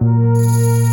Música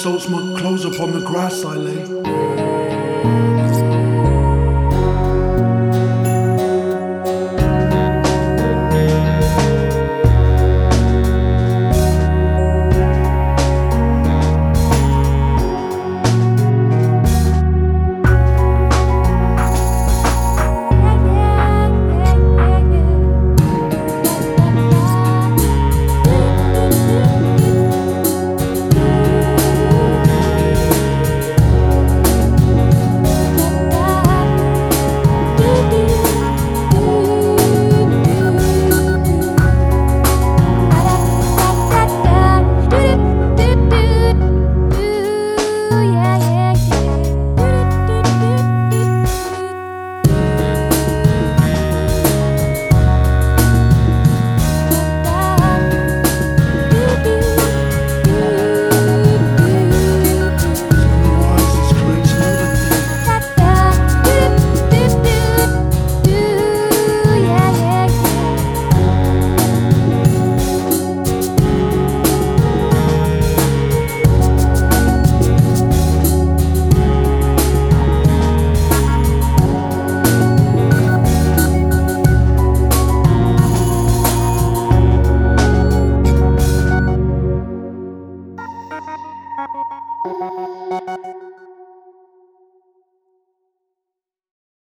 soaks my clothes upon the grass I lay.